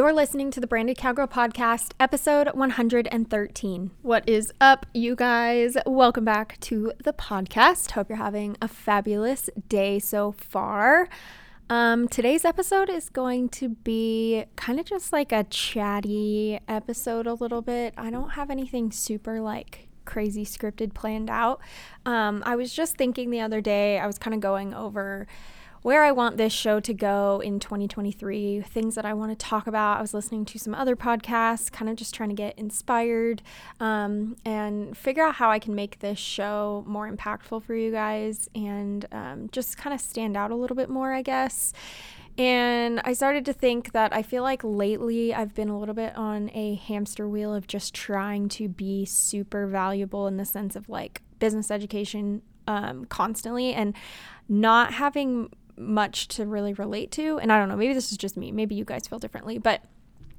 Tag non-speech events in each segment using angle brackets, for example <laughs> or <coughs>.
You're listening to the Branded Cowgirl Podcast, episode 113. What is up, you guys? Welcome back to the podcast. Hope you're having a fabulous day so far. Um, today's episode is going to be kind of just like a chatty episode, a little bit. I don't have anything super like crazy scripted planned out. Um, I was just thinking the other day, I was kind of going over where I want this show to go in 2023, things that I want to talk about. I was listening to some other podcasts, kind of just trying to get inspired um, and figure out how I can make this show more impactful for you guys and um, just kind of stand out a little bit more, I guess. And I started to think that I feel like lately I've been a little bit on a hamster wheel of just trying to be super valuable in the sense of like business education um, constantly and not having much to really relate to. And I don't know, maybe this is just me. Maybe you guys feel differently. But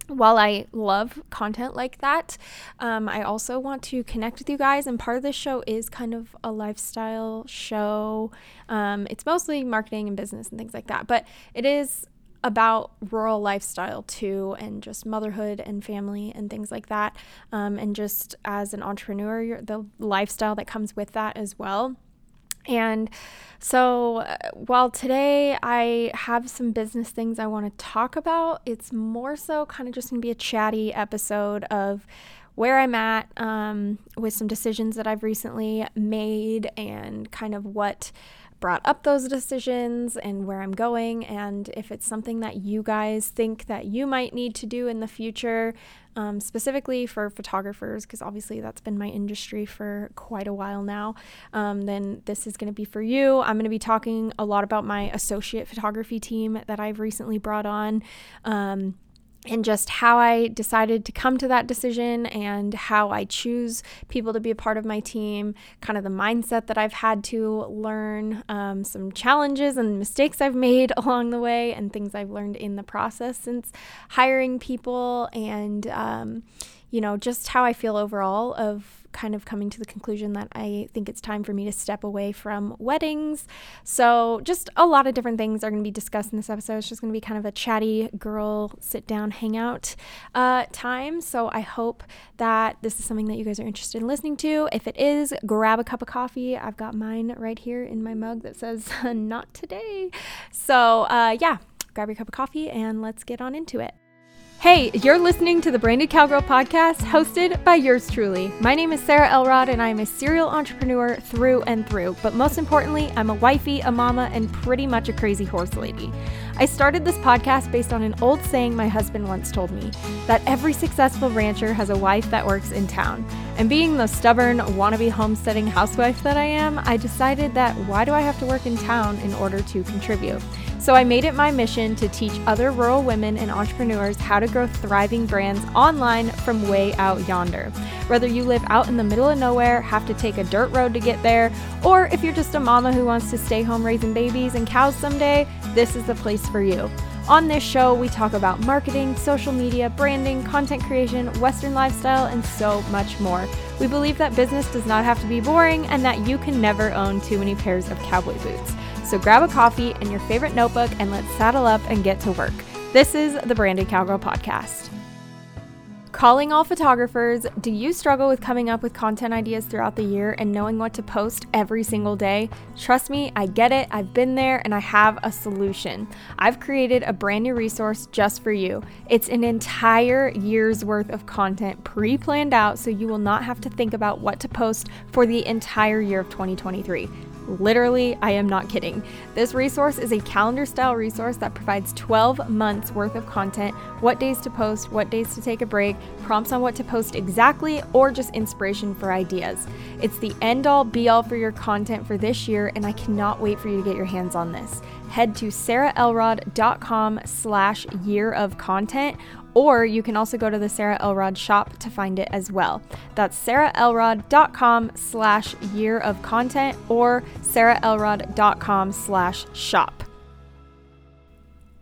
while I love content like that, um, I also want to connect with you guys. And part of this show is kind of a lifestyle show. Um, it's mostly marketing and business and things like that, but it is about rural lifestyle too, and just motherhood and family and things like that. Um, and just as an entrepreneur, the lifestyle that comes with that as well. And so, uh, while today I have some business things I want to talk about, it's more so kind of just going to be a chatty episode of where I'm at um, with some decisions that I've recently made and kind of what brought up those decisions and where I'm going, and if it's something that you guys think that you might need to do in the future, um, specifically for photographers, because obviously that's been my industry for quite a while now, um, then this is going to be for you. I'm going to be talking a lot about my associate photography team that I've recently brought on. Um, and just how I decided to come to that decision and how I choose people to be a part of my team, kind of the mindset that I've had to learn, um, some challenges and mistakes I've made <laughs> along the way, and things I've learned in the process since hiring people, and um, you know, just how I feel overall of kind of coming to the conclusion that I think it's time for me to step away from weddings. So, just a lot of different things are going to be discussed in this episode. It's just going to be kind of a chatty girl sit down hangout uh, time. So, I hope that this is something that you guys are interested in listening to. If it is, grab a cup of coffee. I've got mine right here in my mug that says, <laughs> Not today. So, uh, yeah, grab your cup of coffee and let's get on into it. Hey, you're listening to the Branded Cowgirl podcast hosted by yours truly. My name is Sarah Elrod and I am a serial entrepreneur through and through. But most importantly, I'm a wifey, a mama, and pretty much a crazy horse lady. I started this podcast based on an old saying my husband once told me that every successful rancher has a wife that works in town. And being the stubborn, wannabe homesteading housewife that I am, I decided that why do I have to work in town in order to contribute? So I made it my mission to teach other rural women and entrepreneurs how to grow thriving brands online from way out yonder. Whether you live out in the middle of nowhere, have to take a dirt road to get there, or if you're just a mama who wants to stay home raising babies and cows someday, this is the place for you. On this show, we talk about marketing, social media, branding, content creation, Western lifestyle, and so much more. We believe that business does not have to be boring and that you can never own too many pairs of cowboy boots. So grab a coffee and your favorite notebook and let's saddle up and get to work. This is the Branded Cowgirl Podcast. Calling all photographers, do you struggle with coming up with content ideas throughout the year and knowing what to post every single day? Trust me, I get it. I've been there and I have a solution. I've created a brand new resource just for you. It's an entire year's worth of content pre planned out so you will not have to think about what to post for the entire year of 2023. Literally, I am not kidding. This resource is a calendar style resource that provides 12 months worth of content, what days to post, what days to take a break, prompts on what to post exactly, or just inspiration for ideas. It's the end all be all for your content for this year, and I cannot wait for you to get your hands on this. Head to sarahelrod.com slash year of content or you can also go to the Sarah Elrod shop to find it as well. That's sarahelrod.com slash year of content or sarahelrod.com slash shop.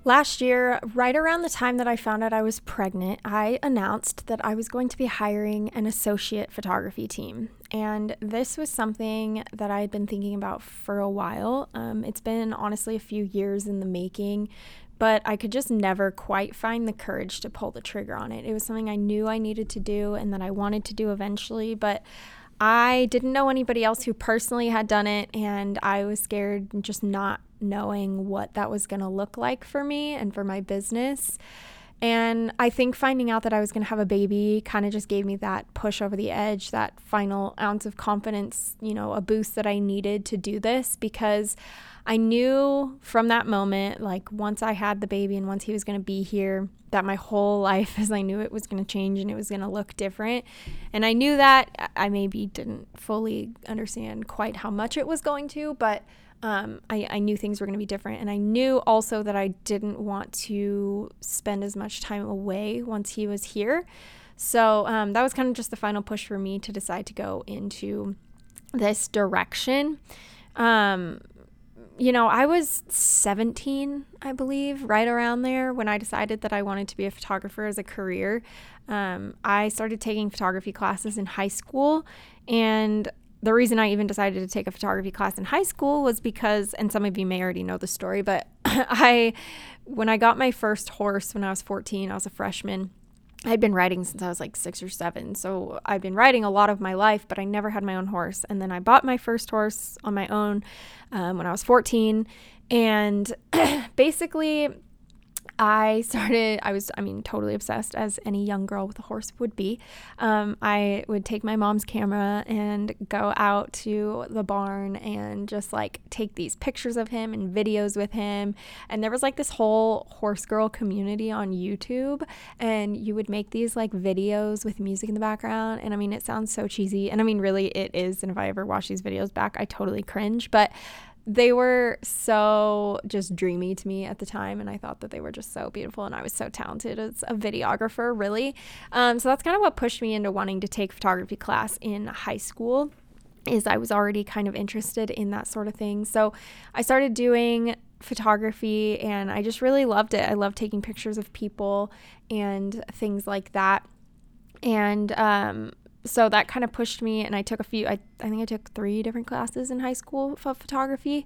Last year, right around the time that I found out I was pregnant, I announced that I was going to be hiring an associate photography team. And this was something that I had been thinking about for a while. Um, it's been honestly a few years in the making but I could just never quite find the courage to pull the trigger on it. It was something I knew I needed to do and that I wanted to do eventually, but I didn't know anybody else who personally had done it, and I was scared just not knowing what that was going to look like for me and for my business. And I think finding out that I was going to have a baby kind of just gave me that push over the edge, that final ounce of confidence, you know, a boost that I needed to do this because I knew from that moment, like once I had the baby and once he was going to be here, that my whole <laughs> life, as I knew it was going to change and it was going to look different. And I knew that I maybe didn't fully understand quite how much it was going to, but um, I, I knew things were going to be different. And I knew also that I didn't want to spend as much time away once he was here. So um, that was kind of just the final push for me to decide to go into this direction. Um, you know, I was 17, I believe, right around there when I decided that I wanted to be a photographer as a career. Um, I started taking photography classes in high school, and the reason I even decided to take a photography class in high school was because, and some of you may already know the story, but <laughs> I, when I got my first horse when I was 14, I was a freshman. I had been riding since I was like six or seven. So I've been riding a lot of my life, but I never had my own horse. And then I bought my first horse on my own um, when I was 14. And <clears throat> basically, I started, I was, I mean, totally obsessed as any young girl with a horse would be. Um, I would take my mom's camera and go out to the barn and just like take these pictures of him and videos with him. And there was like this whole horse girl community on YouTube. And you would make these like videos with music in the background. And I mean, it sounds so cheesy. And I mean, really, it is. And if I ever watch these videos back, I totally cringe. But they were so just dreamy to me at the time and i thought that they were just so beautiful and i was so talented as a videographer really. Um, so that's kind of what pushed me into wanting to take photography class in high school is i was already kind of interested in that sort of thing. So i started doing photography and i just really loved it. I love taking pictures of people and things like that. And um, so that kind of pushed me and i took a few I, I think i took three different classes in high school for photography.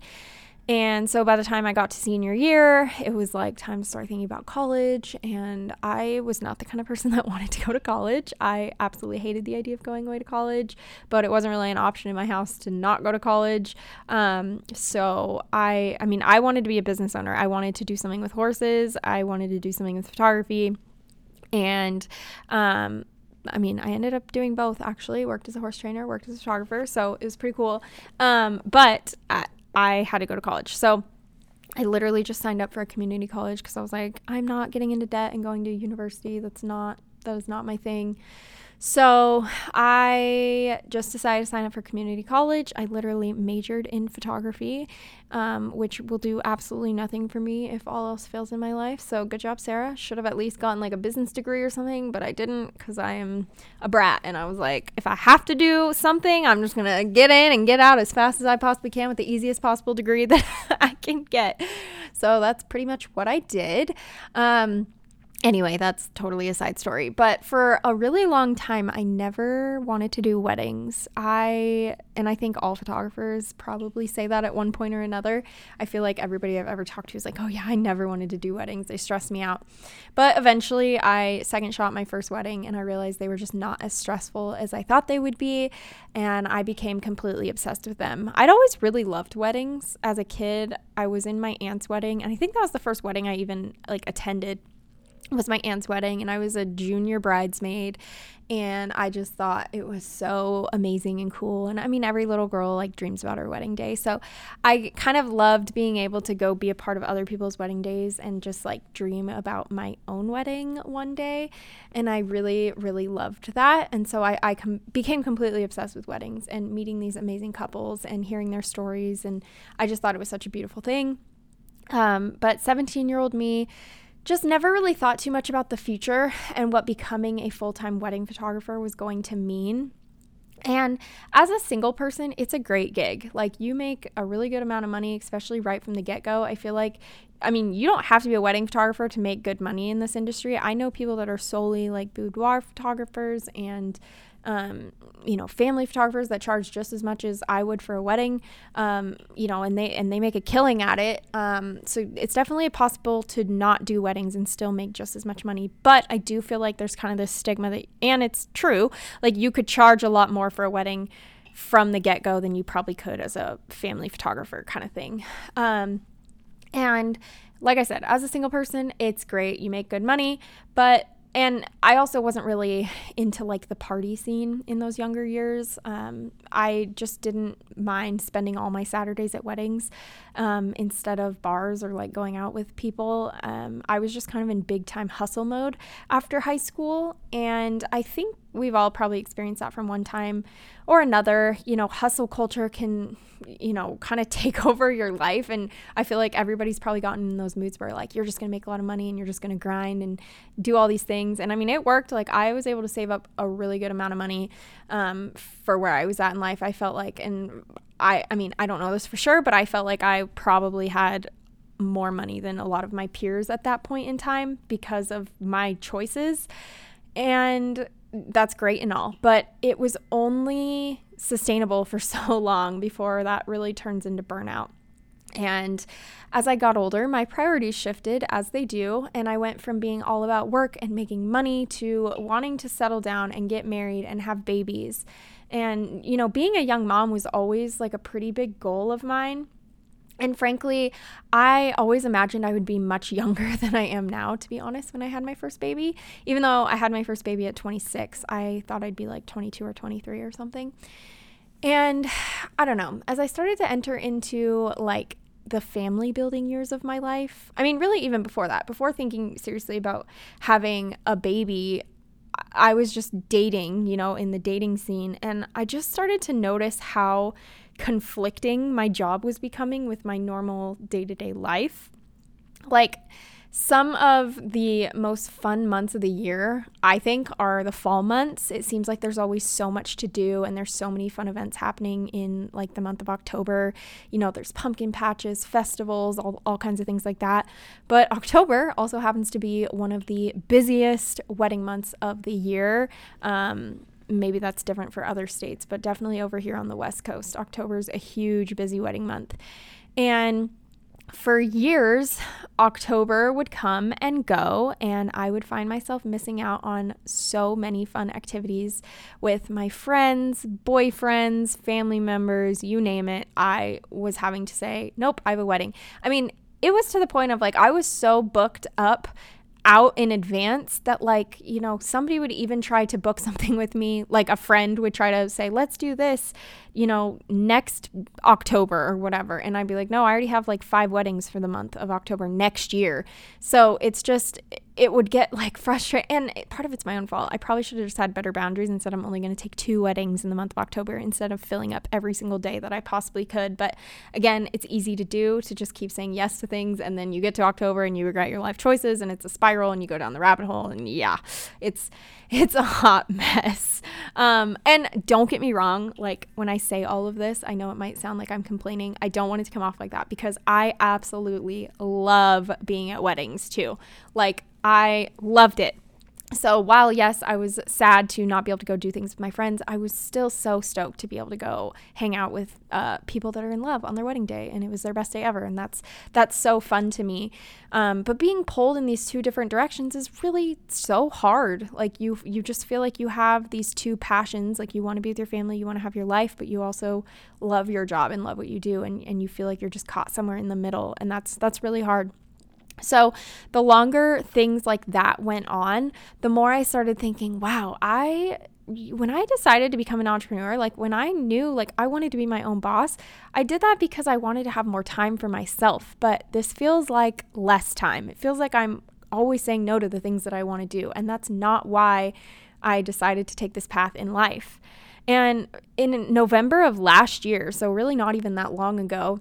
And so by the time i got to senior year it was like time to start thinking about college and i was not the kind of person <laughs> that wanted to go to college. I absolutely hated the idea of going away to college but it wasn't really an option in my house to not go to college. Um, so i i mean i wanted to be a business owner. I wanted to do something with horses. I wanted to do something with photography. And um, I mean, I ended up doing both actually. Worked as a horse trainer, worked as a photographer, so it was pretty cool. Um, but I, I had to go to college, so I literally just signed up for a community college because I was like, I'm not getting into debt and going to university. That's not that is not my thing. So I just decided to sign up for community college. I literally majored in photography, um, which will do absolutely nothing for me if all else fails in my life. So good job, Sarah. Should have at least gotten like a business degree or something, but I didn't because I am a brat. And I was like, if I have to do something, I'm just going to get in and get out as fast as I possibly can with the easiest possible degree <laughs> that I can get. So that's pretty much what I did. Um, Anyway, that's totally a side story. But for a really long time, I never wanted to do weddings. I, and I think all photographers probably say that at one point or another. I feel like everybody I've ever talked to is like, oh yeah, I never wanted to do weddings. They stress me out. But eventually, I second shot my first wedding and I realized they were just not as stressful as I thought they would be. And I became completely obsessed with them. I'd always really loved weddings. As a kid, I was in my aunt's wedding, and I think that was the first wedding I even like attended was my aunt's wedding and I was a junior bridesmaid and I just thought it was so amazing and cool and I mean every little girl like dreams about her wedding day so I kind of loved being able to go be a part of other people's wedding days and just like dream about my own wedding one day and I really really loved that and so I, I com- became completely obsessed with weddings and meeting these amazing couples and hearing their stories and I just thought it was such a beautiful thing. Um, but 17 year old me just never really thought too much about the future and what becoming a full time wedding photographer was going to mean. And as a single person, it's a great gig. Like, you make a really good amount of money, especially right from the get go. I feel like, I mean, you don't have to be a wedding photographer to make good money in this industry. I know people that are solely like boudoir photographers and um, you know, family photographers that charge just as much as I would for a wedding, um, you know, and they and they make a killing at it. Um, so it's definitely possible to not do weddings and still make just as much money. But I do feel like there's kind of this stigma that, and it's true, like you could charge a lot more for a wedding from the get go than you probably could as a family photographer kind of thing. Um, and like I said, as a single person, it's great. You make good money, but and I also wasn't really into like the party scene in those younger years. Um, I just didn't mind spending all my Saturdays at weddings um, instead of bars or like going out with people. Um, I was just kind of in big time hustle mode after high school. And I think we've all probably experienced that from one time or another. You know, hustle culture can, you know, kind of <laughs> take over your life. And I feel like everybody's probably gotten in those moods where like you're just going to make a lot of money and you're just going to grind and do all these things. And I mean, it worked. Like I was able to save up a really good amount of money um, for where I was at in life. I felt like, and I, I mean, I don't know this for sure, but I felt like I probably had more money than a lot of my peers at that point in time because of my choices. And that's great and all, but it was only sustainable for <laughs> so long before that really turns into burnout. And as I got older, my priorities shifted as they do, and I went from being all about work and making money to wanting to settle down and get married and have babies. And, you know, being a young mom was always like a pretty big goal of mine. And frankly, I always imagined I would be much <laughs> younger than I am now, to be honest, when I had my first baby. Even though I had my first baby at 26, I thought I'd be like 22 or 23 or something. And <sighs> I don't know, as I started to enter into like the family building years of my life, I mean, really, even before that, before thinking seriously about having a baby, I was just dating, you know, in the dating scene. And I just started to notice how conflicting my job was becoming with my normal day to day life. Like, some of the most fun months of the year, I think, are the fall months. It seems like there's always so much to do and there's so many fun events happening in like the month of October. You know, there's pumpkin patches, festivals, all, all kinds of things like that. But October also happens to be one of the busiest wedding months of the year. Um, maybe that's different for other states, but definitely over here on the West Coast, October is a huge busy wedding month. And for years, October would come and go, and I would find myself missing out on so many fun activities with my friends, boyfriends, family members, you name it. I was having to say, Nope, I have a wedding. I mean, it was to the point of like, I was so booked up out in advance that like you know somebody would even try to book <laughs> something with me like a friend would try to say let's do this you know next october or whatever. And i'd be like no i already have like five weddings for the month of october next year. So it's just it would get like frustrating and part of it's my own fault. I probably should have just had better boundaries and said i'm only going to take two weddings in the month of october instead of filling up every single day that i possibly could. But again it's easy to do to just keep saying yes to things and then you get to october and you regret your life choices and it's a spiral and you go down the rabbit hole and yeah it's it's a hot mess. Um, and don't get me wrong like when i say all of this i know it might sound like i'm complaining. I don't want it to come off like that because i absolutely love being at weddings too. Like I loved it. So while yes, I was sad to not be able to go do things with my friends, I was still so stoked to be able to go hang out with uh, people that are in love on their wedding day, and it was their best day ever, and that's that's so fun to me. Um, but being pulled in these two different directions is really so hard. Like you you just feel like you have these two passions, like you want to be with your family, you want to have your life, but you also love your job and love what you do, and and you feel like you're just caught somewhere in the middle, and that's that's really hard. So, the longer things like that went on, the more I started thinking, wow, I when I decided to become an entrepreneur, like when I knew like I wanted to be my own boss, I did that because I wanted to have more time for myself. But this feels like less time. It feels like I'm always saying no to the things that I want to do, and that's not why I decided to take this path in life. And in November of last year, so really not even that long ago,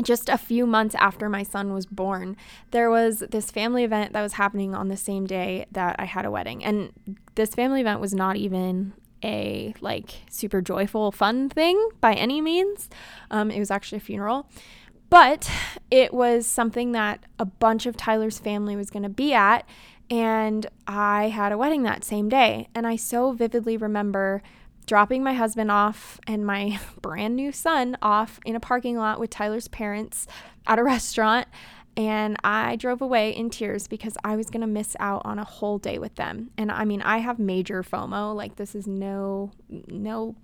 just a few months after my son was born, there was this family event that was happening on the same day that I had a wedding. And this family event was not even a like super joyful, fun thing by any means. Um, it was actually a funeral. But it was something that a bunch of Tyler's family was going to be at. And I had a wedding that same day. And I so vividly remember dropping my husband off and my <laughs> brand new son off in a parking lot with Tyler's parents at a restaurant. And I drove away in tears because I was going to miss out on a whole day with them. And I mean, I have major FOMO. Like, this is no, no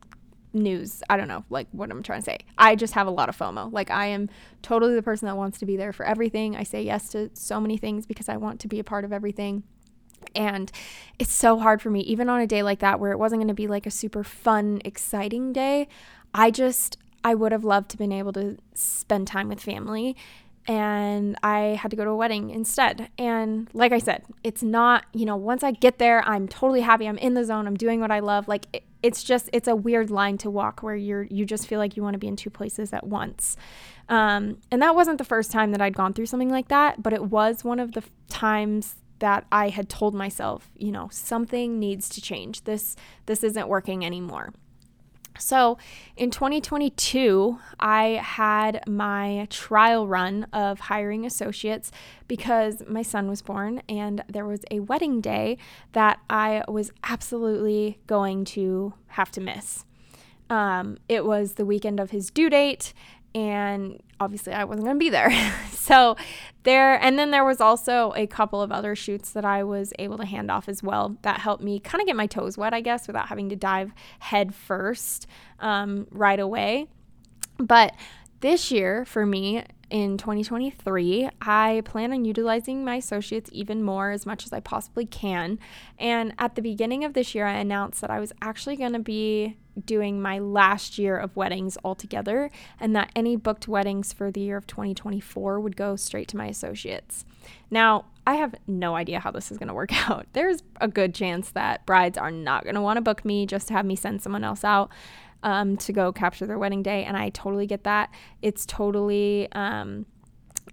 news. I don't know, like what I'm trying to say. I just have a lot of FOMO. Like I am totally the person that wants to be there for everything. I say yes to so many things because I want to be a part of everything. And it's so hard for me, even on a day like that where it wasn't going to be like a super fun, exciting day. I just, I would have loved to been able to spend time with family and I had to go to a wedding instead. And like I said, it's not, you know, once I get there, I'm totally happy. I'm in the zone. I'm doing what I love. Like it, it's just it's a weird line to walk where you're you just feel like you want to be in two places at once. Um, and that wasn't the first time that I'd gone through something like that, but it was one of the times that I had told myself, you know, something needs to change. This this isn't working anymore. So in 2022, I had my trial run of hiring associates because my son was born and there was a wedding day that I was absolutely going to have to miss. Um, it was the weekend of his due date, and obviously I wasn't going to be there. <laughs> so there and then there was also a couple of other shoots that I was able to hand off as well that helped me kind of get my toes wet, I guess, without having to dive head first um, right away. But this year for me in 2023, I plan on utilizing my associates even more as much as I possibly can. And at the beginning of this year, I announced that I was actually going to be doing my last year of weddings altogether, and that any booked weddings for the year of 2024 would go straight to my associates. Now, I have no idea how this is going to work <laughs> out. There's a good chance that brides are not going to want to book me just to have me send someone else out um, to go capture their wedding day, and I totally get that. It's totally, um,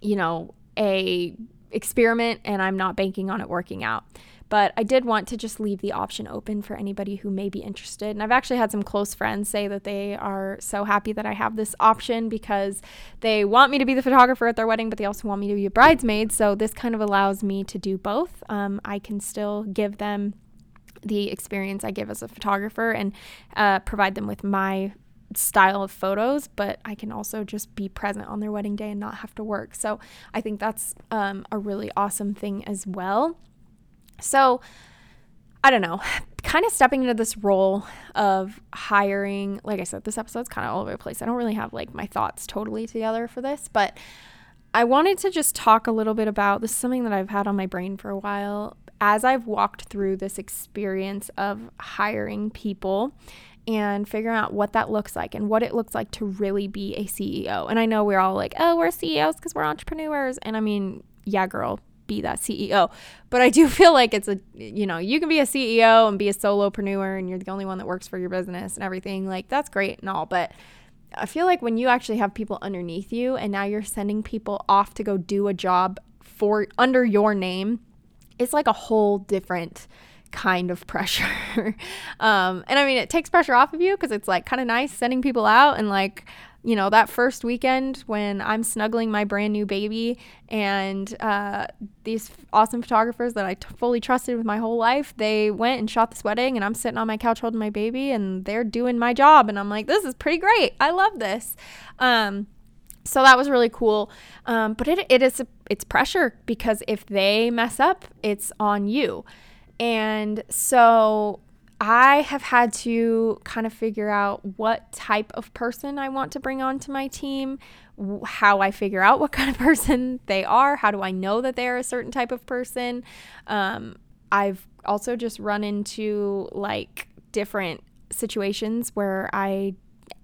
you know, a experiment, and I'm not banking on it working out. But I did want to just leave the option open for anybody who may be interested. And I've actually had some close friends say that they are so happy that I have this option because they want me to be the photographer at their wedding, but they also want me to be a bridesmaid. So this kind of allows me to do both. Um, I can still give them the experience I give as a photographer and uh, provide them with my style of photos, but I can also just be present on their wedding day and not have to work. So I think that's um, a really awesome thing as well. So, I don't know, kind of stepping into this role of hiring. Like I said, this episode's kind of all over the place. I don't really have like my thoughts totally together for this, but I wanted to just talk a little bit about this is something that I've had on my brain for a while as I've walked through this experience of hiring people and figuring out what that looks like and what it looks like to really be a CEO. And I know we're all like, oh, we're CEOs because we're entrepreneurs. And I mean, yeah, girl, be that CEO. But I do <laughs> feel like it's a, you know, you can be a CEO and be a solopreneur and you're the only one that works for your business and everything. Like, that's great and all. But I feel like when you actually have people underneath you and now you're sending people off to go do a job for under your name, it's like a whole different kind of <laughs> pressure. um, and I mean, it takes pressure off of you because it's like kind of nice sending people out and like, you know, that first weekend when I'm snuggling my brand new baby and uh, these awesome photographers that I t- fully trusted with my whole life, they went and shot this wedding and I'm sitting on my couch holding my baby and they're doing my job. And I'm like, this is pretty great. I love this. Um, so that was really cool. Um, but it, it is, it's pressure because if they mess up, it's on you. And so I have had to kind of figure out what type of person I want to bring onto my team, how I figure out what <laughs> kind of person they are, how do I know that they're a certain type of person. Um, I've also just run into like different situations where I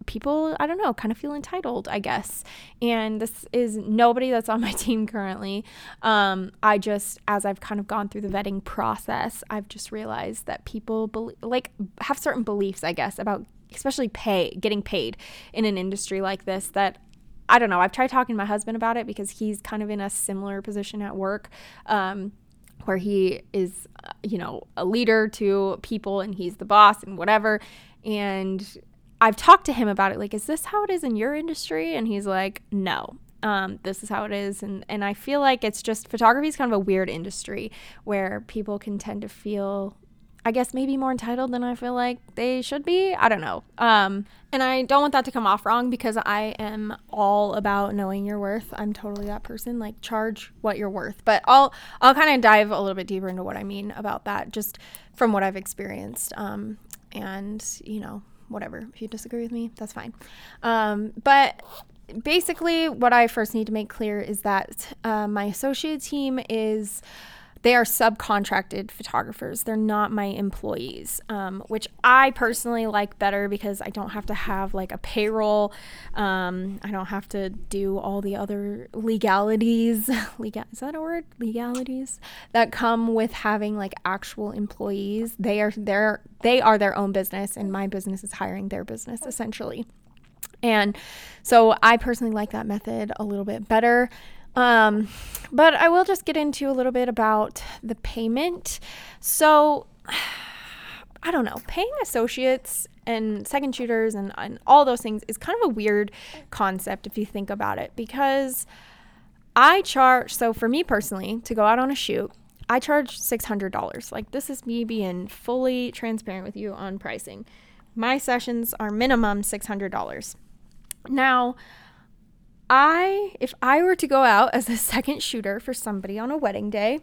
people, I don't know, kind of feel entitled, I guess. And this is nobody that's on <laughs> my team currently. Um, I just, as I've kind of gone through the vetting process, I've just realized that people be- like have certain beliefs, I guess, about especially pay, getting paid in an industry like this that I don't know. I've tried talking to my husband about it because he's kind of in a similar position at work. Um, where he is, uh, you know, a leader to people and he's the boss and whatever. And I've talked to him about it. Like, is this how it is in your industry? And he's like, no. Um, this is how it is. And, and I feel like it's just photography is kind of a weird industry where people can tend to feel I guess maybe more entitled than I feel like they should be. I don't know. Um, and I don't want that to come off wrong because I am all about knowing your worth. I'm totally that person. Like charge what you're worth. But I'll I'll kind of dive a little bit deeper into what I mean about that, just from what I've experienced. Um, and you know, whatever. If you disagree with me, that's fine. Um, but basically, what I first need to make clear is that uh, my associate team is they are subcontracted photographers. They're not my employees, um, which I personally like better because I don't have to have like a payroll. Um, I don't have to do all the other legalities. <laughs> Legal is that a word? Legalities that come with having like actual employees. They are their they are their own business, and my business is hiring their business essentially. And so I personally like that method a little bit better. Um, but I will just get into a little bit about the payment. So, <sighs> I don't know, paying associates and second shooters and, and all those things is kind of a weird concept if you think about it because I charge, so for me personally, to go out on a shoot, I charge $600. Like, this is me being fully transparent with you on pricing. My sessions are minimum $600. Now, I if I were to go out as a <laughs> second shooter for somebody on a wedding day,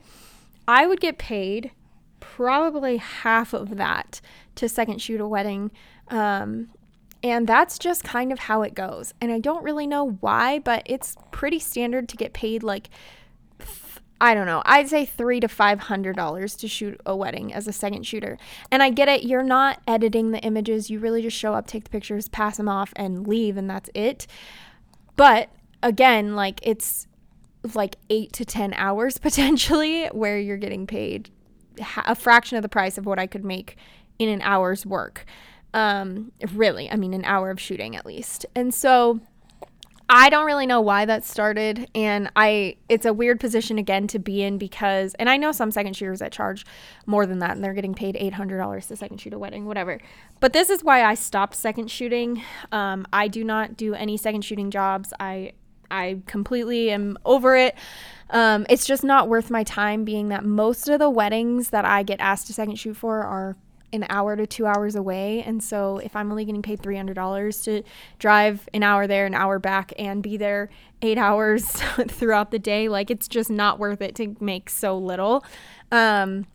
I would get paid probably half of that to second shoot a wedding. Um, and that's just kind of how it goes. And I don't really know why, but it's pretty standard to get paid like I don't know. I'd say three to five hundred dollars to shoot a wedding as a second shooter. And I get it. You're not editing the images. You really just show up, take the pictures, pass them off, and leave, and that's it. But again, like it's like eight to 10 hours <laughs> potentially where you're getting paid a fraction of the price of what I could make in an hour's work. Um, really, I mean, an hour of shooting at least. And so I don't really know why that started and I it's a weird position again to be in because and I know some second shooters that charge more than that and they're getting paid $800 to second shoot a wedding whatever. But this is why I stopped second shooting. Um, I do not do any second shooting jobs. I I completely am over it. Um, it's just not worth my time, being that most of the weddings that I get asked to second shoot for are an hour to two hours away. And so if I'm only getting paid $300 to drive an hour there, an hour back, and be there eight hours <laughs> throughout the day, like it's just not worth it to make so little. Um,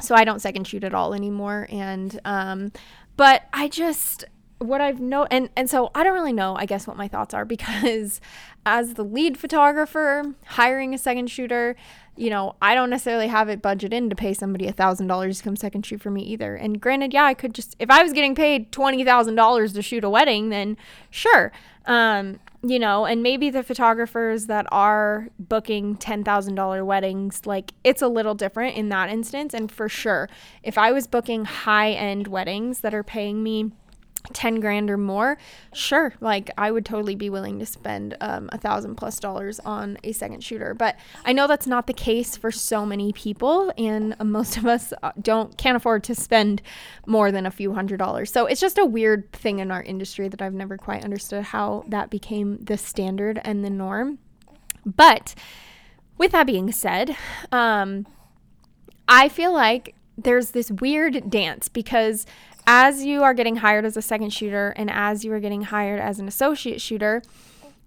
so I don't second shoot at all anymore. And, um, but I just, what I've know and and so I don't really know I guess what my thoughts are <laughs> because as the lead photographer hiring a second shooter you know I don't necessarily have it budget in to pay somebody a thousand dollars to come second shoot for me either. And granted yeah I could just if I was getting paid twenty thousand dollars to shoot a wedding then sure. Um you know and maybe the photographers that are booking $10,000 weddings like it's a little different in that instance. And for sure if I was booking high end weddings that are paying me 10 grand or more sure like i would totally be willing to spend um, a thousand plus dollars on a second shooter. But i know that's not the case for so many people and most of us uh, don't can't afford to spend more than a few hundred dollars. So it's just a weird thing in our industry that i've never quite understood how that became the standard and the norm. But with that being said um, i feel like there's this weird dance because as you are getting hired as a second shooter and as you are getting hired as an associate shooter,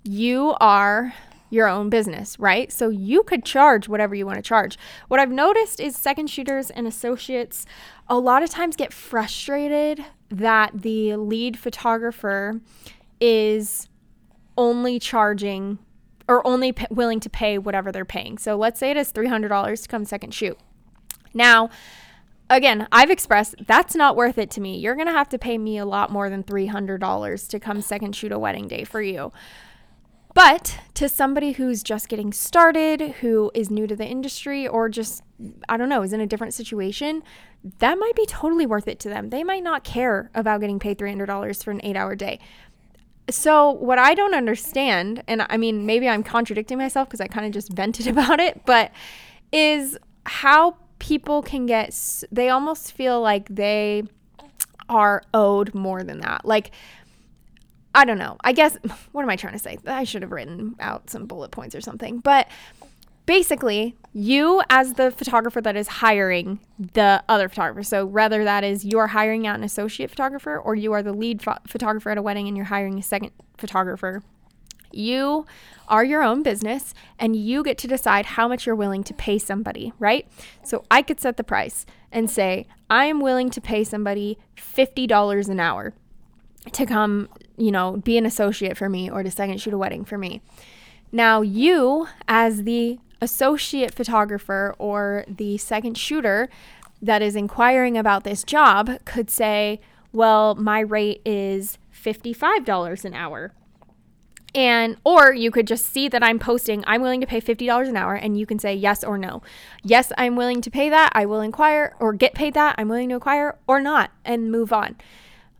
you are your own business, right? So you could charge whatever you want to charge. What I've noticed is second shooters and associates a lot of times get frustrated that the lead photographer is only charging or only p- willing to pay whatever they're paying. So let's say it is $300 to come second shoot. Now, again, I've expressed that's not worth it to me. You're going to have to pay me a lot more than $300 to come second shoot a wedding day for you. But to somebody who's just getting started, who is new to the industry, or just, I don't know, is in a different situation, that might be totally worth it to them. They might not care about getting paid $300 for an eight hour day. So, what I don't understand, and I mean, maybe I'm contradicting myself because I kind of just <laughs> vented about it, but is how people can get, they almost feel like they are owed more than that. Like, I don't know. I guess, <laughs> what am I trying to say? I should have written out some bullet points or something. But basically, you as the photographer that is hiring the other photographer. So whether that is you're hiring out an associate photographer or you are the lead pho- photographer at a wedding and you're hiring a second photographer, you are your own business and you get to decide how much you're willing to pay somebody, right? So I could set the price and say, I am willing to pay somebody $50 an hour to come, you know, be an associate for me or to second shoot a wedding for me. Now, you, as the associate photographer or the second shooter that is inquiring about this job, could say, Well, my rate is $55 an hour. And, or you could just see that I'm posting, I'm willing to pay $50 an hour, and you can say yes or no. Yes, I'm willing to pay that. I will inquire or get paid that. I'm willing to inquire or not and move on.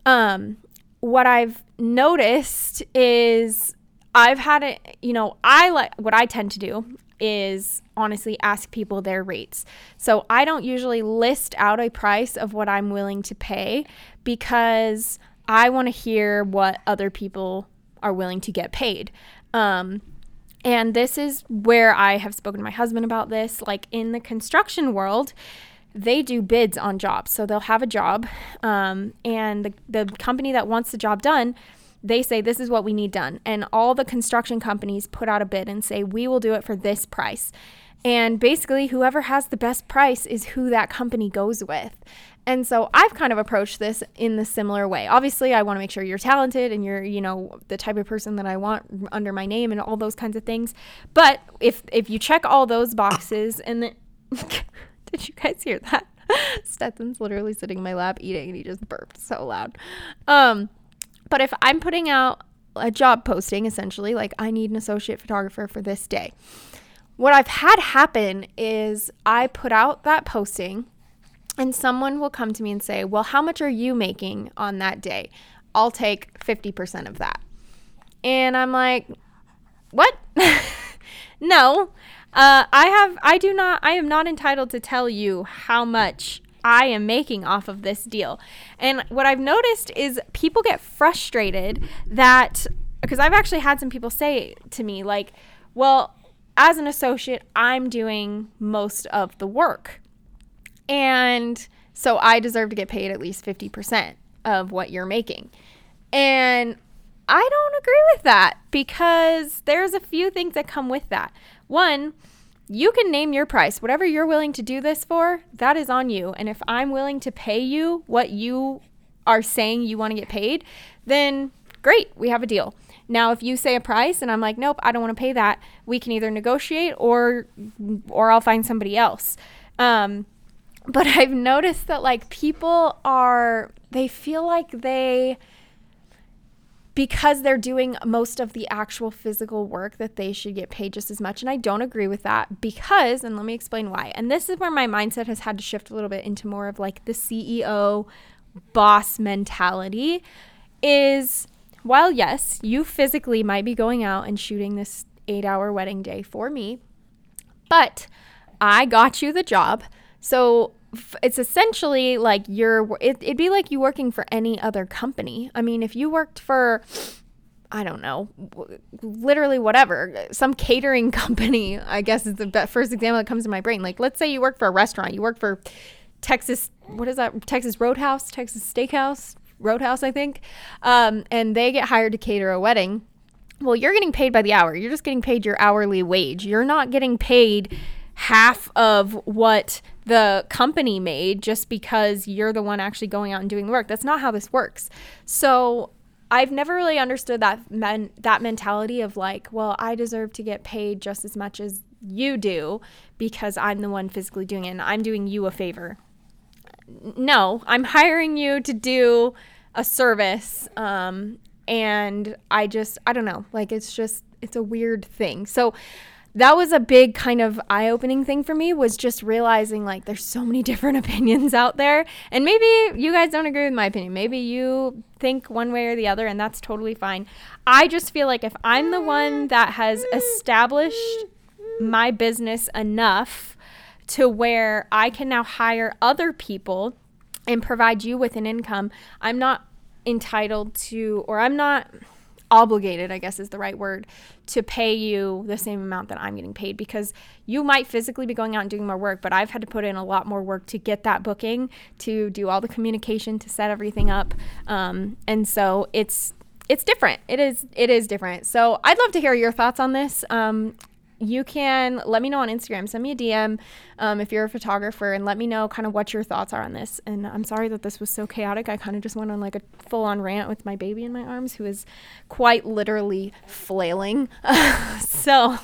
Um, what I've noticed is I've had it, you know, I like what I tend to do is honestly ask people their rates. So I don't usually list out a price of what I'm willing to pay because I want to hear what other people are willing to get paid. Um, and this is where I have spoken to my husband about this. Like in the construction world, they do bids on jobs. So they'll have a job, um, and the, the company that wants the job done, they say, This is what we need done. And all the construction companies put out a bid and say, We will do it for this price. And basically, whoever has the best price is who that company goes with. And so I've kind of approached this in the similar way. Obviously, I want to make sure you're talented and you're, you know, the type of person that I want under my name and all those kinds of things. But if if you check all those boxes <coughs> and <laughs> did you guys hear that? <laughs> Stetson's literally sitting in my lap eating and he just burped so loud. Um, but if I'm putting out a job posting essentially, like I need an associate photographer for this day. What I've had happen is I put out that posting and someone will come to me and say, Well, how much are you making on that day? I'll take 50% of that. And I'm like, What? <laughs> no. Uh, I have, I do not, I am not entitled to tell you how much I am making off of this deal. And what I've noticed is people get frustrated that, because I've actually had some people say to me, like, well, as an associate, I'm doing most of the work. And so I deserve to get paid at least 50% of what you're making. And I don't agree with that because there's a few things that come with that. One, you can name your price. Whatever you're willing to do this for, that is on you. And if I'm willing to pay you what you are saying you want to get paid, then great, we have a deal. Now, if you say a price and I'm like, nope, I don't want to pay that, we can either negotiate or or I'll find somebody else. Um, <laughs> but I've noticed that like people are they feel like they because they're doing most of the actual physical work that they should get paid just as much and I don't agree with that because and let me explain why. And this is where my mindset has had to shift a little bit into more of like the CEO boss mentality is while yes, you physically might be going out and shooting this 8-hour wedding day for me, but I got you the job. So it's essentially like you're it, it'd be like you working for any other company. I mean if you worked for i don't know literally whatever some catering <laughs> company i guess is the first example that comes to my brain. Like let's say you work for a restaurant. You work for texas what is that? Texas roadhouse? Texas steakhouse? Roadhouse i think. Um, and they get hired to cater a wedding. Well you're getting paid by the hour. You're just getting paid your hourly wage. You're not getting paid half of what the company made just because you're the one actually going out and doing the work. That's not how this works. So I've never really understood that men, that mentality of like, well, I deserve to get paid just as much as you do because I'm the one physically doing it and I'm doing you a favor. No, I'm hiring you to do a service um, and I just I don't know, like it's just it's a weird thing. So that was a big kind of eye-opening thing for me was just realizing like there's so many <laughs> different opinions out there. And maybe you guys don't agree with my opinion. Maybe you think one way or the other and that's totally fine. I just feel like if i'm the one that has established my business enough to where i can now hire other people and provide you with an income i'm not entitled to or i'm not obligated, I guess is the right word, to pay you the same amount that I'm getting paid because you might physically be going out and doing more work, but I've had to put in a lot more work to get that booking, to do all the communication, to set everything up. Um, and so it's it's different. It is it is different. So I'd love to hear your thoughts on this. Um, you can let me know on Instagram. Send me a DM um, if you're a photographer and let me know kind of what your thoughts are on this. And I'm sorry that this was so chaotic. I kind of just went on like a full on rant with my baby in my arms who is quite literally flailing. <laughs> so,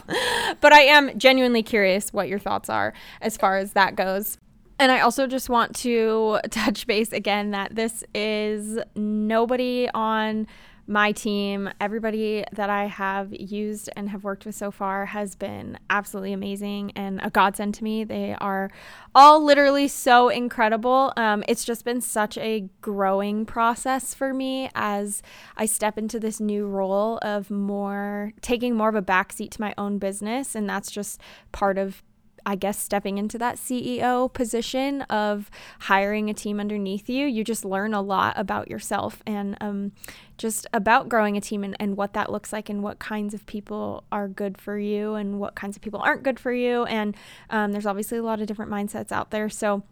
but I am genuinely curious what your thoughts are as far as that goes. And I also just want to <laughs> touch base again that this is nobody on my team, everybody that I have used and have worked with so far has been absolutely amazing and a godsend to me. They are all literally so incredible. Um, it's just been such a growing process for me as I step into this new role of more taking more of a backseat to my own business. And that's just part of I guess stepping into that CEO position of hiring a team underneath you, you just learn a lot about yourself and um, just about growing a team and, and what that looks like and what kinds of people are good for you and what kinds of people aren't good for you. And um, there's obviously a lot of different mindsets out there. So,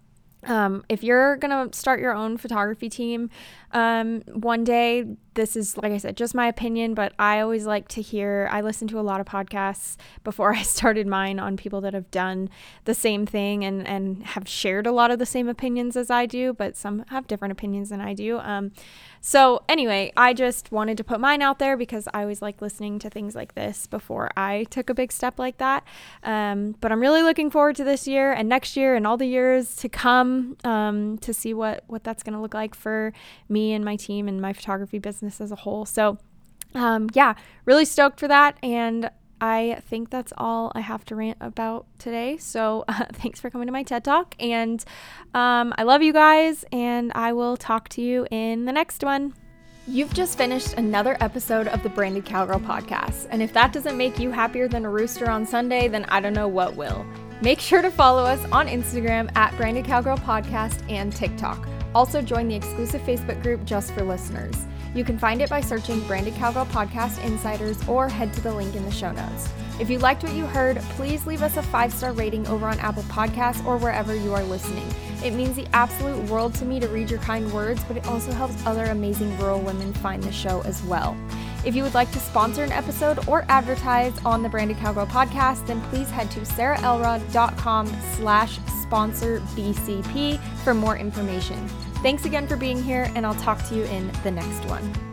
um, if you're gonna start your own photography team um, one day, this is, like I said, just my opinion, but I always like to hear. I listen to a lot of podcasts before I <laughs> started mine on people that have done the same thing and, and have shared a lot of the same opinions as I do, but some have different opinions than I do. Um, so, anyway, I just wanted to put mine out there because I always like listening to things like this before I took a big step like that. Um, but I'm really looking forward to this year and next year and all the years to come um, to see what, what that's going to look like for and my team and my photography business as a whole. So, um, yeah, really stoked for that. And I think that's all I have to rant about today. So uh, <laughs> thanks for coming to my TED Talk. And um, I love you guys, and I will talk to you in the next one. You've just finished another episode of the Branded Cowgirl podcast. And if that doesn't make you happier than a rooster on Sunday, then I don't know what will. Make sure to follow us on Instagram at Branded Cowgirl Podcast and TikTok. Also, join the exclusive Facebook group just for listeners. You can find it by searching Branded Cowgirl Podcast Insiders or head to the link in the show notes. If you liked what you heard, please leave us a five star rating over on Apple Podcasts or wherever you are listening. It means the absolute world to me to read your kind words, but it also helps other amazing rural women find the show as well. If you would like to sponsor an episode or advertise on the Branded Cowgirl podcast, then please head to sarahelrod.com slash sponsor BCP for more information. Thanks again for being here, and I'll talk to you in the next one.